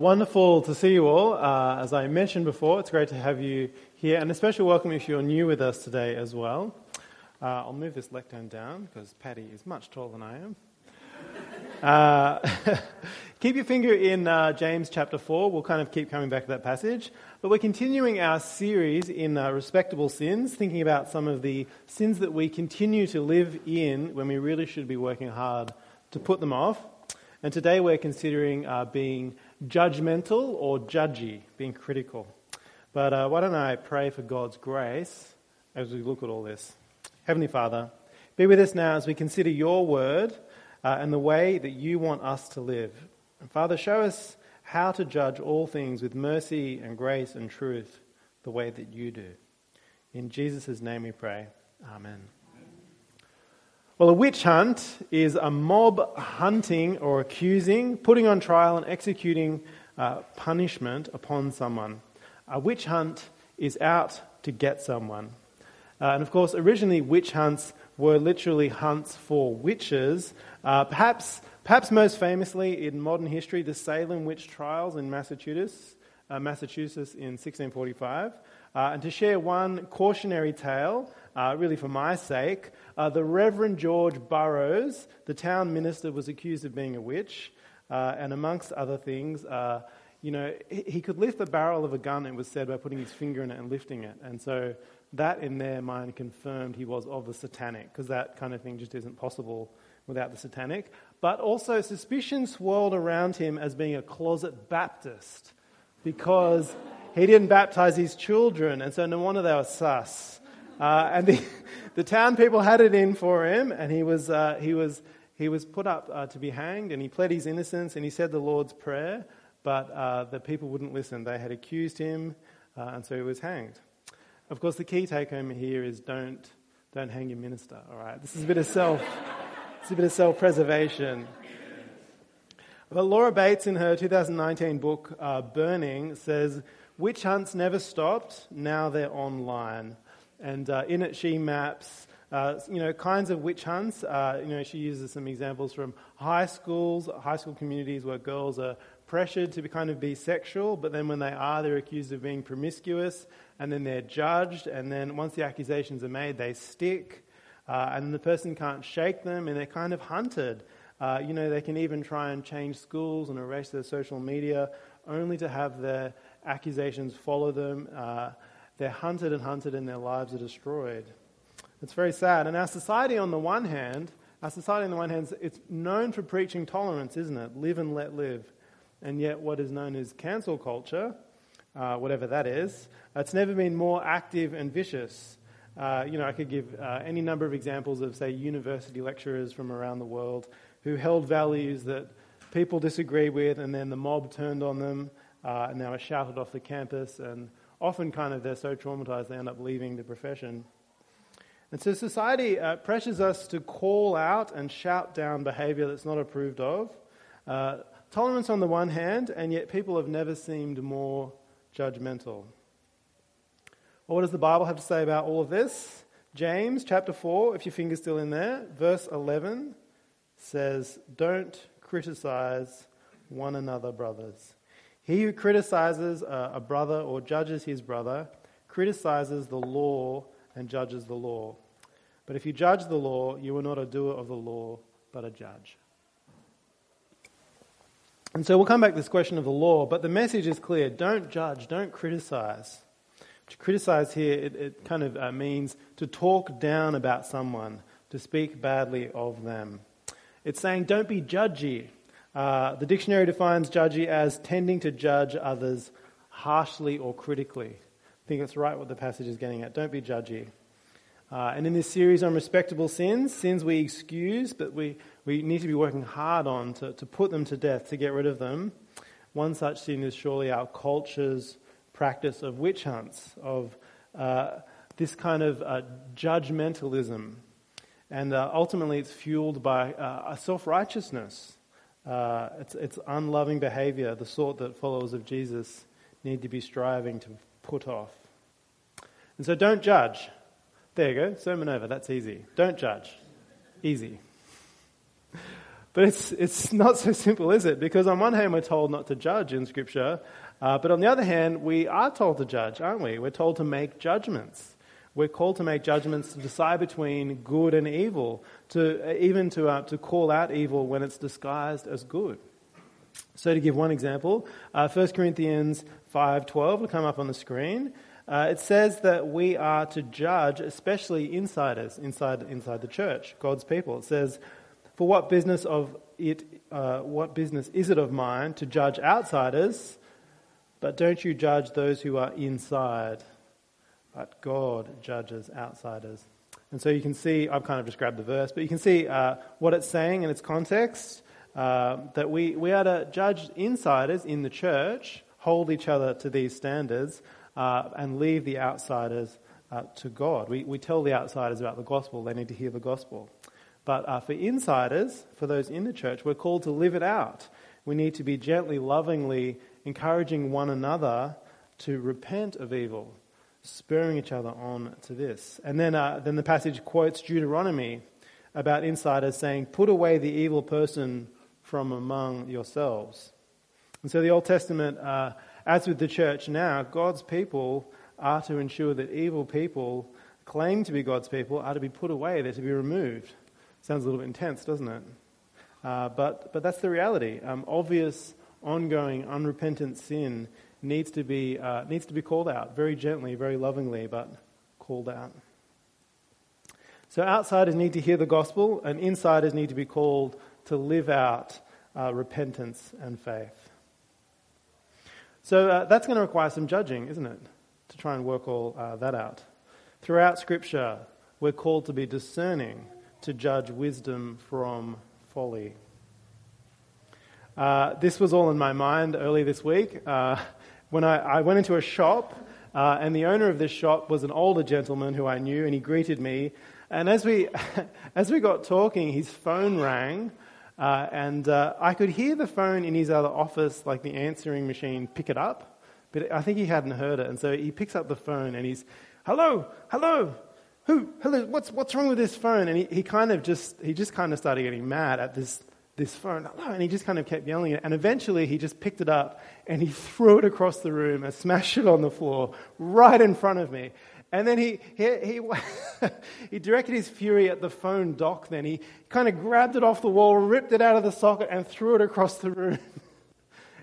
Wonderful to see you all. Uh, as I mentioned before, it's great to have you here, and a special welcome if you're new with us today as well. Uh, I'll move this lectern down because Patty is much taller than I am. Uh, keep your finger in uh, James chapter 4. We'll kind of keep coming back to that passage. But we're continuing our series in uh, respectable sins, thinking about some of the sins that we continue to live in when we really should be working hard to put them off. And today we're considering uh, being judgmental or judgy, being critical. But uh, why don't I pray for God's grace as we look at all this? Heavenly Father, be with us now as we consider your word uh, and the way that you want us to live. And Father, show us how to judge all things with mercy and grace and truth the way that you do. In Jesus' name we pray. Amen. Well, a witch hunt is a mob hunting or accusing, putting on trial, and executing uh, punishment upon someone. A witch hunt is out to get someone. Uh, and of course, originally, witch hunts were literally hunts for witches. Uh, perhaps, perhaps most famously in modern history, the Salem witch trials in Massachusetts, uh, Massachusetts in 1645. Uh, and to share one cautionary tale, uh, really for my sake, uh, the Reverend George Burroughs, the town minister, was accused of being a witch, uh, and amongst other things, uh, you know, he, he, could lift the barrel of a gun, it was said, by putting his finger in it and lifting it. And so that, in their mind, confirmed he was of the satanic, because that kind of thing just isn't possible without the satanic. But also, suspicion swirled around him as being a closet Baptist, because he didn't baptize his children, and so no wonder they were sus. Uh, and the, the town people had it in for him, and he was, uh, he was, he was put up uh, to be hanged, and he pled his innocence, and he said the Lord's Prayer, but uh, the people wouldn't listen. They had accused him, uh, and so he was hanged. Of course, the key take home here is don't, don't hang your minister, all right? This is a bit of self, it's a bit of self-preservation. But Laura Bates, in her 2019 book, uh, Burning, says, Witch hunts never stopped, now they're online. And uh, in it, she maps uh, you know, kinds of witch hunts. Uh, you know, she uses some examples from high schools, high school communities where girls are pressured to be kind of be sexual, but then when they are, they're accused of being promiscuous, and then they're judged, and then once the accusations are made, they stick, uh, and the person can't shake them, and they're kind of hunted. Uh, you know, they can even try and change schools and erase their social media, only to have their accusations follow them. They're hunted and hunted and their lives are destroyed. It's very sad. And our society, on the one hand, our society, on the one hand, it's known for preaching tolerance, isn't it? Live and let live. And yet, what is known as cancel culture, uh, whatever that is, it's never been more active and vicious. Uh, you know, I could give uh, any number of examples of, say, university lecturers from around the world who held values that people disagree with, and then the mob turned on them, uh, and they were shouted off the campus, and often kind of they're so traumatized they end up leaving the profession. And so society uh, pressures us to call out and shout down behavior that's not approved of. Uh, tolerance on the one hand, and yet people have never seemed more judgmental. Well, what does the Bible have to say about all of this? James chapter 4, if your finger's still in there, verse 11 says, Don't criticize one another, brothers. He who criticizes a brother or judges his brother criticizes the law and judges the law. But if you judge the law, you are not a doer of the law, but a judge. And so we'll come back to this question of the law, but the message is clear don't judge, don't criticize. To criticize here, it, it kind of uh, means to talk down about someone, to speak badly of them. It's saying don't be judgy, uh, the dictionary defines judgy as tending to judge others harshly or critically. I think that's right what the passage is getting at. Don't be judgy. Uh, and in this series on respectable sins, sins we excuse, but we, we need to be working hard on to, to put them to death, to get rid of them. One such sin is surely our culture's practice of witch hunts, of uh, this kind of uh, judgmentalism. And uh, ultimately, it's fueled by uh, a self righteousness uh, it's, it's unloving behavior, the sort that followers of Jesus need to be striving to put off. And so don't judge. There you go, sermon over, that's easy. Don't judge. Easy. But it's, it's not so simple, is it? Because on one hand, we're told not to judge in Scripture, uh, but on the other hand, we are told to judge, aren't we? We're told to make judgments. We're called to make judgments to decide between good and evil, to uh, even to, uh, to call out evil when it's disguised as good. So to give one example, uh, 1 Corinthians 5.12 will come up on the screen. Uh, it says that we are to judge, especially insiders inside, inside the church, God's people. It says, for what business of it, uh, what business is it of mine to judge outsiders? But don't you judge those who are inside. But God judges outsiders. And so you can see, I've kind of just grabbed the verse, but you can see uh, what it's saying in its context uh, that we, we are to judge insiders in the church, hold each other to these standards, uh, and leave the outsiders uh, to God. We, we tell the outsiders about the gospel, they need to hear the gospel. But uh, for insiders, for those in the church, we're called to live it out. We need to be gently, lovingly encouraging one another to repent of evil, spurring each other on to this. And then, uh, then the passage quotes Deuteronomy about insiders saying, Put away the evil person from among yourselves. And so the Old Testament, uh, as with the church now, God's people are to ensure that evil people claim to be God's people are to be put away, they're to be removed. Sounds a little bit intense, doesn't it? Uh, but, but that's the reality. Um, obvious, ongoing, unrepentant sin needs to, be, uh, needs to be called out very gently, very lovingly, but called out. So outsiders need to hear the gospel, and insiders need to be called to live out uh, repentance and faith. So uh, that's going to require some judging, isn't it? To try and work all uh, that out. Throughout Scripture, we're called to be discerning to judge wisdom from folly. Uh, this was all in my mind early this week uh, when I, I, went into a shop, uh, and the owner of this shop was an older gentleman who I knew, and he greeted me. And as we, as we got talking, his phone rang, uh, and uh, I could hear the phone in his other office, like the answering machine, pick it up, but I think he hadn't heard it. And so he picks up the phone and he's, hello, hello, who, hello, what's, what's wrong with this phone? And he, he kind of just, he just kind of started getting mad at this, this phone. And he just kind of kept yelling it. And eventually he just picked it up and he threw it across the room and smashed it on the floor right in front of me. And then he, he, he, he, directed his fury at the phone dock then. He kind of grabbed it off the wall, ripped it out of the socket, and threw it across the room.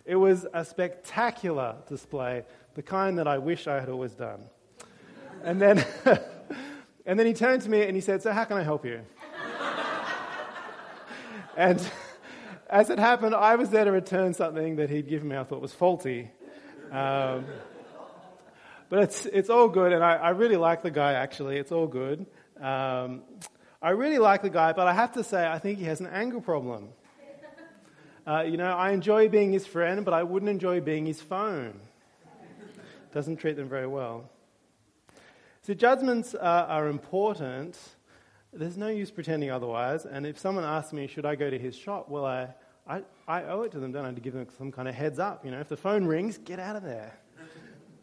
It was a spectacular display, the kind that I wish I had always done. And then And then he turned to me and he said, So, how can I help you? and as it happened, I was there to return something that he'd given me I thought was faulty. Um, but it's, it's all good, and I, I, really like the guy, actually. It's all good. Um, I really like the guy, but I have to say, I think he has an anger problem. Uh, you know, I enjoy being his friend, but I wouldn't enjoy being his phone. Doesn't treat them very well. So, judgments are, are important. There's no use pretending otherwise. And if someone asks me, should I go to his shop? Well, I, I, I owe it to them, don't I, to give them some kind of heads up. You know, if the phone rings, get out of there.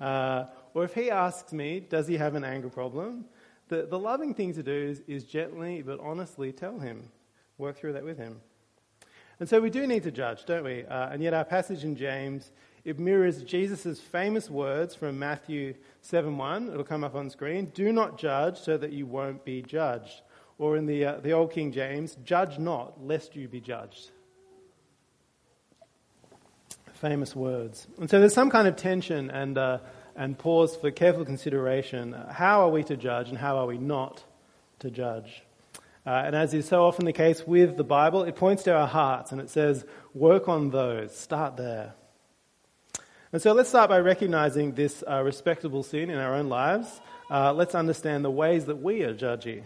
Uh, or if he asks me, does he have an anger problem? The, the loving thing to do is, is gently but honestly tell him, work through that with him. And so we do need to judge, don't we? Uh, and yet our passage in James it mirrors Jesus' famous words from Matthew 7:1. It'll come up on screen. Do not judge so that you won't be judged. Or in the, uh, the Old King James, judge not lest you be judged. Famous words. And so there's some kind of tension and, uh, and pause for careful consideration. How are we to judge and how are we not to judge? Uh, and as is so often the case with the Bible, it points to our hearts and it says, work on those, start there. And so let's start by recognizing this uh, respectable sin in our own lives. Uh, let's understand the ways that we are judgy.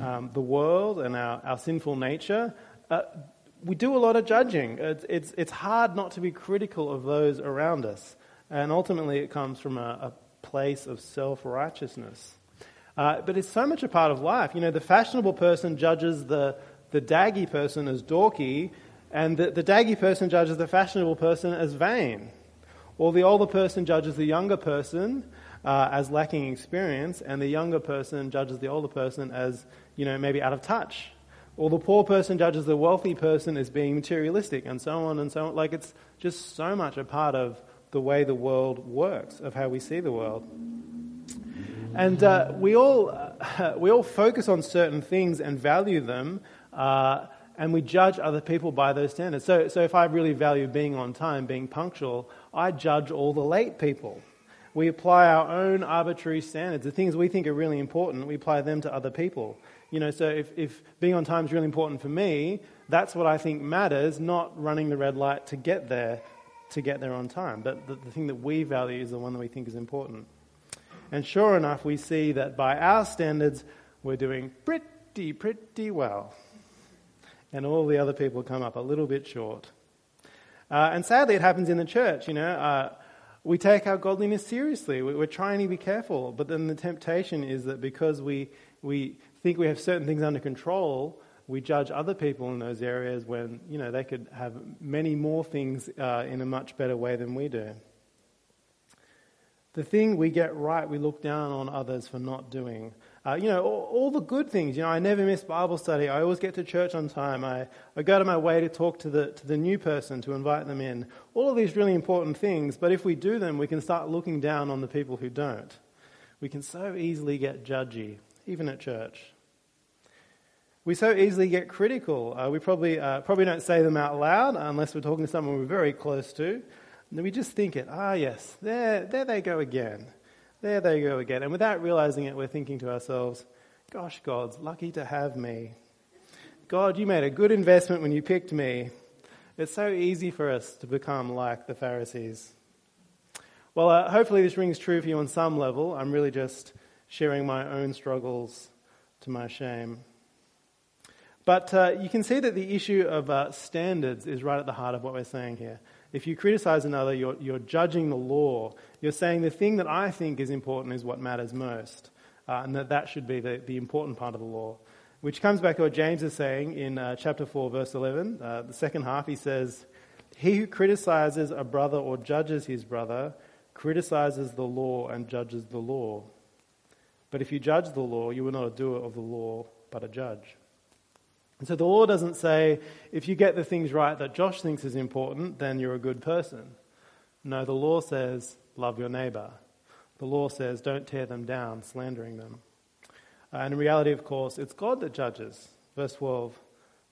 Um, the world and our, our sinful nature, uh, we do a lot of judging. It's, it's, it's, hard not to be critical of those around us. And ultimately, it comes from a, a place of self righteousness. Uh, but it's so much a part of life. You know, the fashionable person judges the, the daggy person as dorky, and the, the daggy person judges the fashionable person as vain. Or the older person judges the younger person uh, as lacking experience, and the younger person judges the older person as, you know, maybe out of touch. Or the poor person judges the wealthy person as being materialistic, and so on and so on. Like it's just so much a part of the way the world works, of how we see the world. And uh, we, all, uh, we all focus on certain things and value them, uh, and we judge other people by those standards. So, so if I really value being on time, being punctual, I judge all the late people. We apply our own arbitrary standards. The things we think are really important, we apply them to other people. You know, so if, if being on time is really important for me, that's what I think matters, not running the red light to get there, to get there on time. But the, the thing that we value is the one that we think is important. And sure enough, we see that by our standards, we're doing pretty, pretty well. And all the other people come up a little bit short. Uh, and sadly, it happens in the church. You know, uh, we take our godliness seriously. We're trying to be careful. But then the temptation is that because we, we think we have certain things under control, we judge other people in those areas when, you know, they could have many more things uh, in a much better way than we do. The thing we get right, we look down on others for not doing. Uh, you know, all, all, the good things. You know, I never miss Bible study. I always get to church on time. I, I go to my way to talk to the, to the new person, to invite them in. All of these really important things, but if we do them, we can start looking down on the people who don't. We can so easily get judgy, even at church. We so easily get critical. Uh, we probably, uh, probably don't say them out loud unless we're talking to someone we're very close to. And we just think it, ah, yes, there, there they go again. There they go again. And without realizing it, we're thinking to ourselves, gosh, God's lucky to have me. God, you made a good investment when you picked me. It's so easy for us to become like the Pharisees. Well, uh, hopefully, this rings true for you on some level. I'm really just sharing my own struggles to my shame. But uh, you can see that the issue of uh, standards is right at the heart of what we're saying here. If you criticize another, you're, you're judging the law. You're saying the thing that I think is important is what matters most, uh, and that that should be the, the important part of the law. Which comes back to what James is saying in uh, chapter 4, verse 11. Uh, the second half, he says, He who criticizes a brother or judges his brother criticizes the law and judges the law. But if you judge the law, you are not a doer of the law, but a judge. And so the law doesn't say, if you get the things right that Josh thinks is important, then you're a good person. No, the law says, love your neighbor. The law says, don't tear them down, slandering them. Uh, and in reality, of course, it's God that judges. Verse 12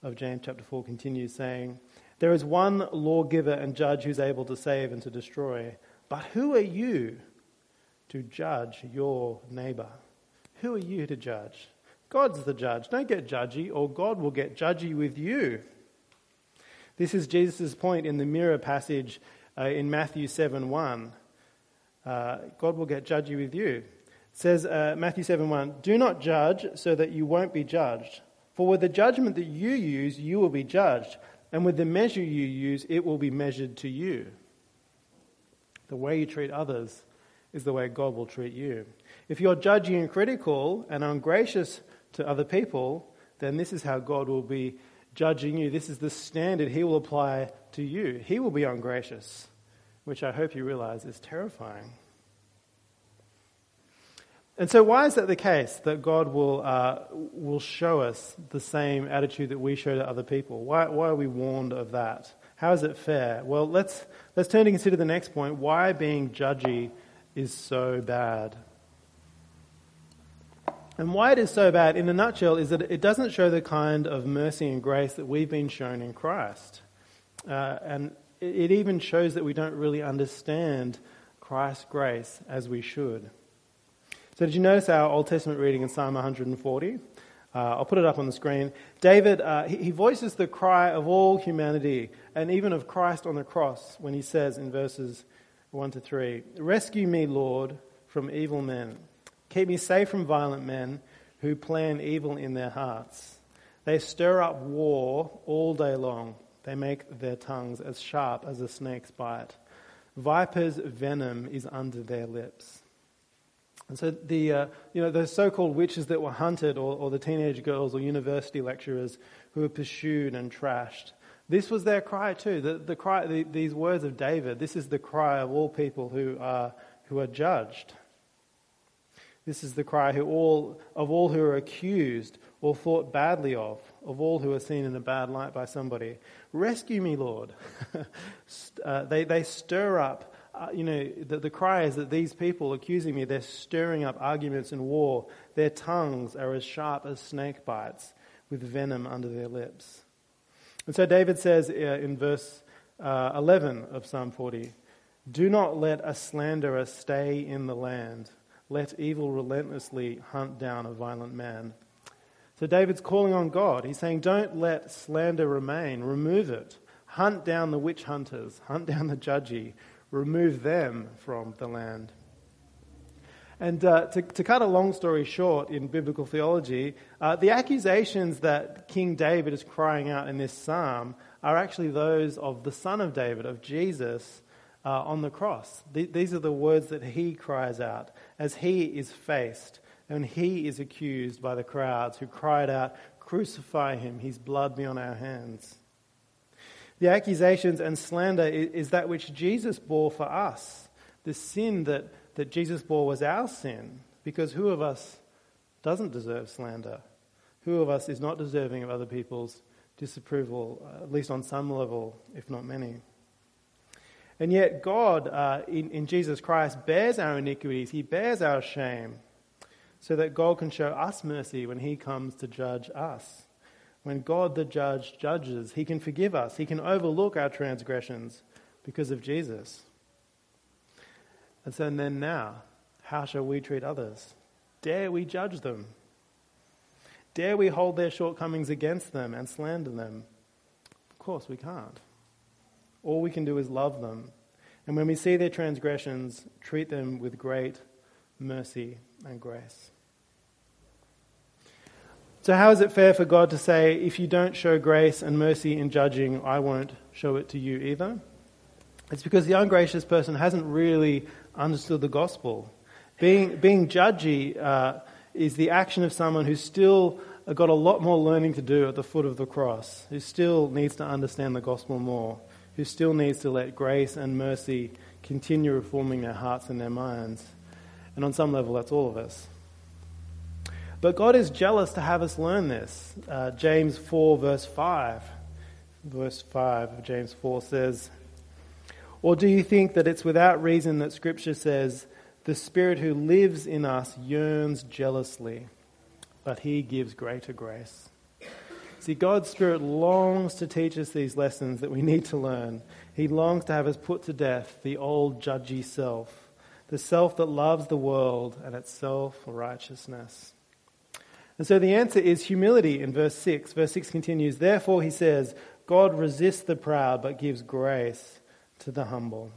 of James chapter 4 continues saying, There is one lawgiver and judge who's able to save and to destroy. But who are you to judge your neighbor? Who are you to judge? God's the judge. Don't get judgy, or God will get judgy with you. This is Jesus' point in the mirror passage uh, in Matthew 7 1. Uh, God will get judgy with you. It says, uh, Matthew 7 1, Do not judge so that you won't be judged. For with the judgment that you use, you will be judged. And with the measure you use, it will be measured to you. The way you treat others is the way God will treat you. If you're judgy and critical and ungracious to other people, then this is how God will be judging you. This is the standard He will apply to you. He will be ungracious, which I hope you realize is terrifying. And so, why is that the case that God will, uh, will show us the same attitude that we show to other people? Why, why are we warned of that? How is it fair? Well, let's, let's turn to consider the next point why being judgy is so bad. And why it is so bad, in a nutshell, is that it doesn't show the kind of mercy and grace that we've been shown in Christ. Uh, and it even shows that we don't really understand Christ's grace as we should. So, did you notice our Old Testament reading in Psalm 140? Uh, I'll put it up on the screen. David, uh, he, he voices the cry of all humanity and even of Christ on the cross when he says in verses 1 to 3 Rescue me, Lord, from evil men. Keep me safe from violent men who plan evil in their hearts. They stir up war all day long. They make their tongues as sharp as a snake's bite. Viper's venom is under their lips. And so the, uh, you know, those so-called witches that were hunted, or, or the teenage girls or university lecturers who were pursued and trashed, this was their cry too. The, the cry, the, these words of David, this is the cry of all people who are, who are judged. This is the cry who all, of all who are accused or thought badly of, of all who are seen in a bad light by somebody. Rescue me, Lord. uh, they, they stir up, uh, you know, the, the cry is that these people accusing me, they're stirring up arguments and war. Their tongues are as sharp as snake bites with venom under their lips. And so David says uh, in verse uh, 11 of Psalm 40 Do not let a slanderer stay in the land. Let evil relentlessly hunt down a violent man. So David's calling on God. He's saying, Don't let slander remain. Remove it. Hunt down the witch hunters. Hunt down the judgy. Remove them from the land. And uh, to, to, cut a long story short in biblical theology, uh, the accusations that King David is crying out in this psalm are actually those of the Son of David, of Jesus, uh, on the cross. Th- these are the words that he cries out as he is faced and he is accused by the crowds who cried out, Crucify him, his blood be on our hands. The accusations and slander is, that which Jesus bore for us. The sin that, that Jesus bore was our sin, because who of us doesn't deserve slander? Who of us is not deserving of other people's disapproval, uh, at least on some level, if not many? And yet, God, uh, in, in Jesus Christ, bears our iniquities, He bears our shame, so that God can show us mercy when He comes to judge us. When God the judge judges, He can forgive us, He can overlook our transgressions because of Jesus. And so and then now, how shall we treat others? Dare we judge them? Dare we hold their shortcomings against them and slander them? Of course we can't. All we can do is love them. And when we see their transgressions, treat them with great mercy and grace. So, how is it fair for God to say, if you don't show grace and mercy in judging, I won't show it to you either? It's because the ungracious person hasn't really understood the gospel. Being, being judgy uh, is the action of someone who's still got a lot more learning to do at the foot of the cross, who still needs to understand the gospel more who still needs to let grace and mercy continue reforming their hearts and their minds. And on some level, that's all of us. But God is jealous to have us learn this. Uh, James 4, verse 5. Verse 5 of James 4 says, Or do you think that it's without reason that Scripture says, The Spirit who lives in us yearns jealously, but He gives greater grace? See, God's Spirit longs to teach us these lessons that we need to learn. He longs to have us put to death the old judgy self, the self that loves the world and its self righteousness. And so the answer is humility in verse 6. Verse 6 continues Therefore, he says, God resists the proud but gives grace to the humble.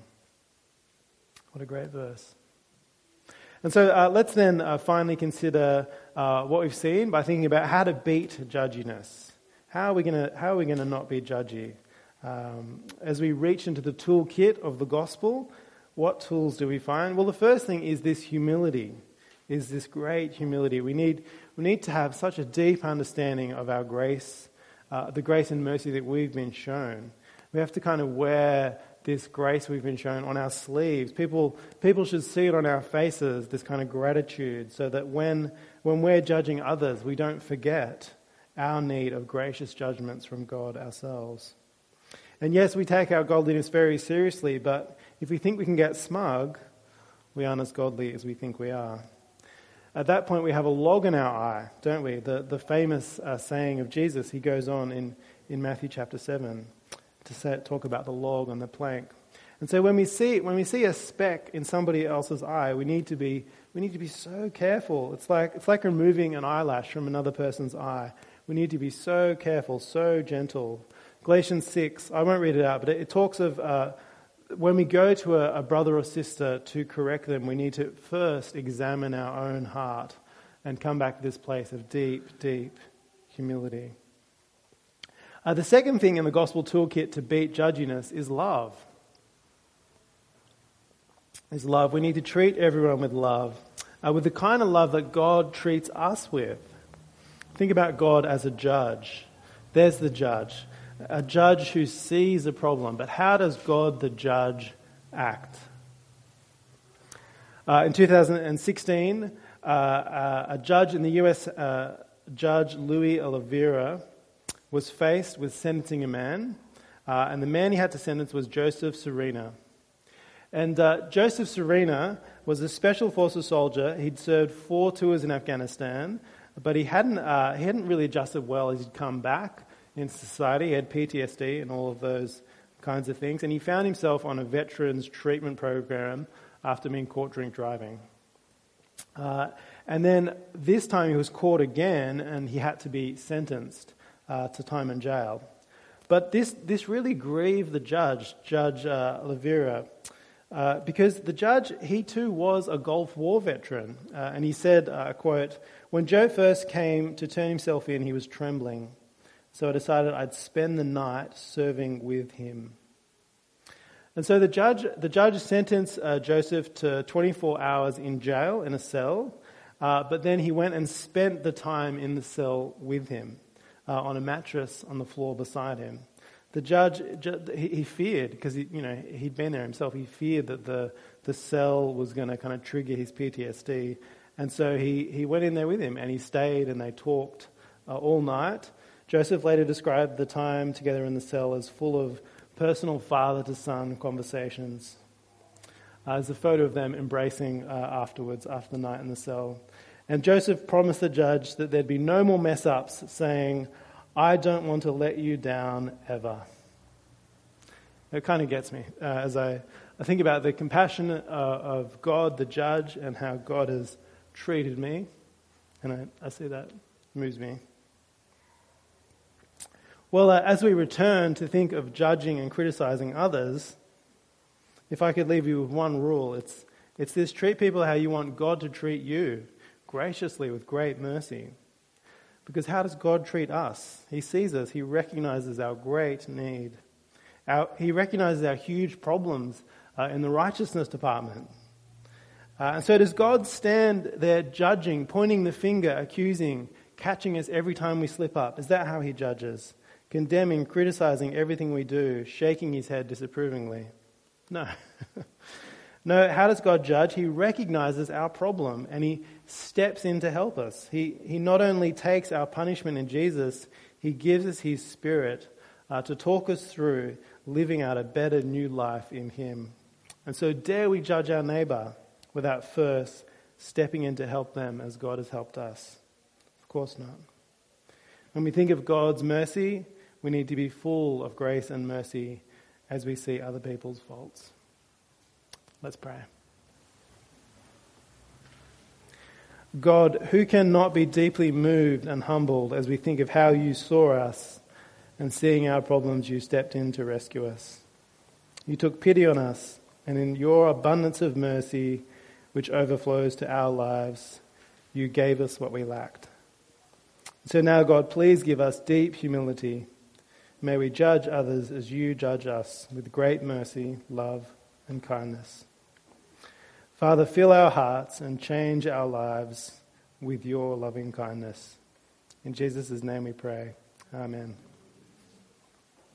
What a great verse. And so uh, let's then uh, finally consider uh, what we've seen by thinking about how to beat judginess. How are we going to not be judgy? Um, as we reach into the toolkit of the gospel, what tools do we find? Well, the first thing is this humility, is this great humility. We need, we need to have such a deep understanding of our grace, uh, the grace and mercy that we've been shown. We have to kind of wear this grace we've been shown on our sleeves. People, people should see it on our faces, this kind of gratitude, so that when, when we're judging others, we don't forget our need of gracious judgments from God ourselves. And yes, we take our godliness very seriously, but if we think we can get smug, we aren't as godly as we think we are. At that point, we have a log in our eye, don't we? The, the famous uh, saying of Jesus, he goes on in, in Matthew chapter 7 to say, talk about the log on the plank. And so when we see when we see a speck in somebody else's eye, we need to be we need to be so careful. It's like it's like removing an eyelash from another person's eye. We need to be so careful, so gentle. Galatians 6, I won't read it out, but it, it talks of uh, when we go to a, a brother or sister to correct them, we need to first examine our own heart and come back to this place of deep, deep humility. Uh, the second thing in the gospel toolkit to beat judginess is love. Is love. We need to treat everyone with love, uh, with the kind of love that God treats us with. Think about God as a judge. There's the judge, a judge who sees a problem. But how does God, the judge, act? Uh, in 2016, uh, uh, a judge in the US, uh, Judge Louis Olivera, was faced with sentencing a man, uh, and the man he had to sentence was Joseph Serna. And uh, Joseph Serna was a special forces soldier. He'd served four tours in Afghanistan, but he hadn't, uh, he hadn't really adjusted well as he'd come back in society. He had PTSD and all of those kinds of things. And he found himself on a veterans treatment program after being caught drink driving. Uh, and then this time he was caught again and he had to be sentenced uh, to time in jail. But this, this really grieved the judge, Judge uh, Levira, uh, because the judge, he too was a Gulf War veteran. Uh, and he said, uh, quote, When Joe first came to turn himself in, he was trembling. So I decided I'd spend the night serving with him. And so the judge, the judge sentenced uh, Joseph to 24 hours in jail in a cell, uh, but then he went and spent the time in the cell with him uh, on a mattress on the floor beside him. The judge, he feared, because he, you know, he'd been there himself, he feared that the, the cell was going to kind of trigger his PTSD. And so he, he went in there with him and he stayed and they talked uh, all night. Joseph later described the time together in the cell as full of personal father to son conversations. Uh, there's a photo of them embracing uh, afterwards, after the night in the cell. And Joseph promised the judge that there'd be no more mess ups, saying, I don't want to let you down ever. It kind of gets me uh, as I, I think about the compassion uh, of God, the judge, and how God has treated me. And I, I see that moves me. Well, uh, as we return to think of judging and criticizing others, if I could leave you with one rule, it's, it's this treat people how you want God to treat you graciously with great mercy. Because how does God treat us? He sees us, He recognizes our great need, our, He recognizes our huge problems uh, in the righteousness department. Uh, and so does God stand there judging, pointing the finger, accusing, catching us every time we slip up? Is that how He judges? Condemning, criticizing everything we do, shaking His head disapprovingly? No. No, how does God judge? He recognizes our problem and he steps in to help us. He, he not only takes our punishment in Jesus, he gives us his spirit uh, to talk us through living out a better new life in him. And so, dare we judge our neighbor without first stepping in to help them as God has helped us? Of course not. When we think of God's mercy, we need to be full of grace and mercy as we see other people's faults. Let's pray. God, who cannot be deeply moved and humbled as we think of how you saw us and seeing our problems, you stepped in to rescue us. You took pity on us, and in your abundance of mercy, which overflows to our lives, you gave us what we lacked. So now, God, please give us deep humility. May we judge others as you judge us with great mercy, love, and kindness. Father, fill our hearts and change our lives with your loving kindness. In Jesus' name we pray. Amen.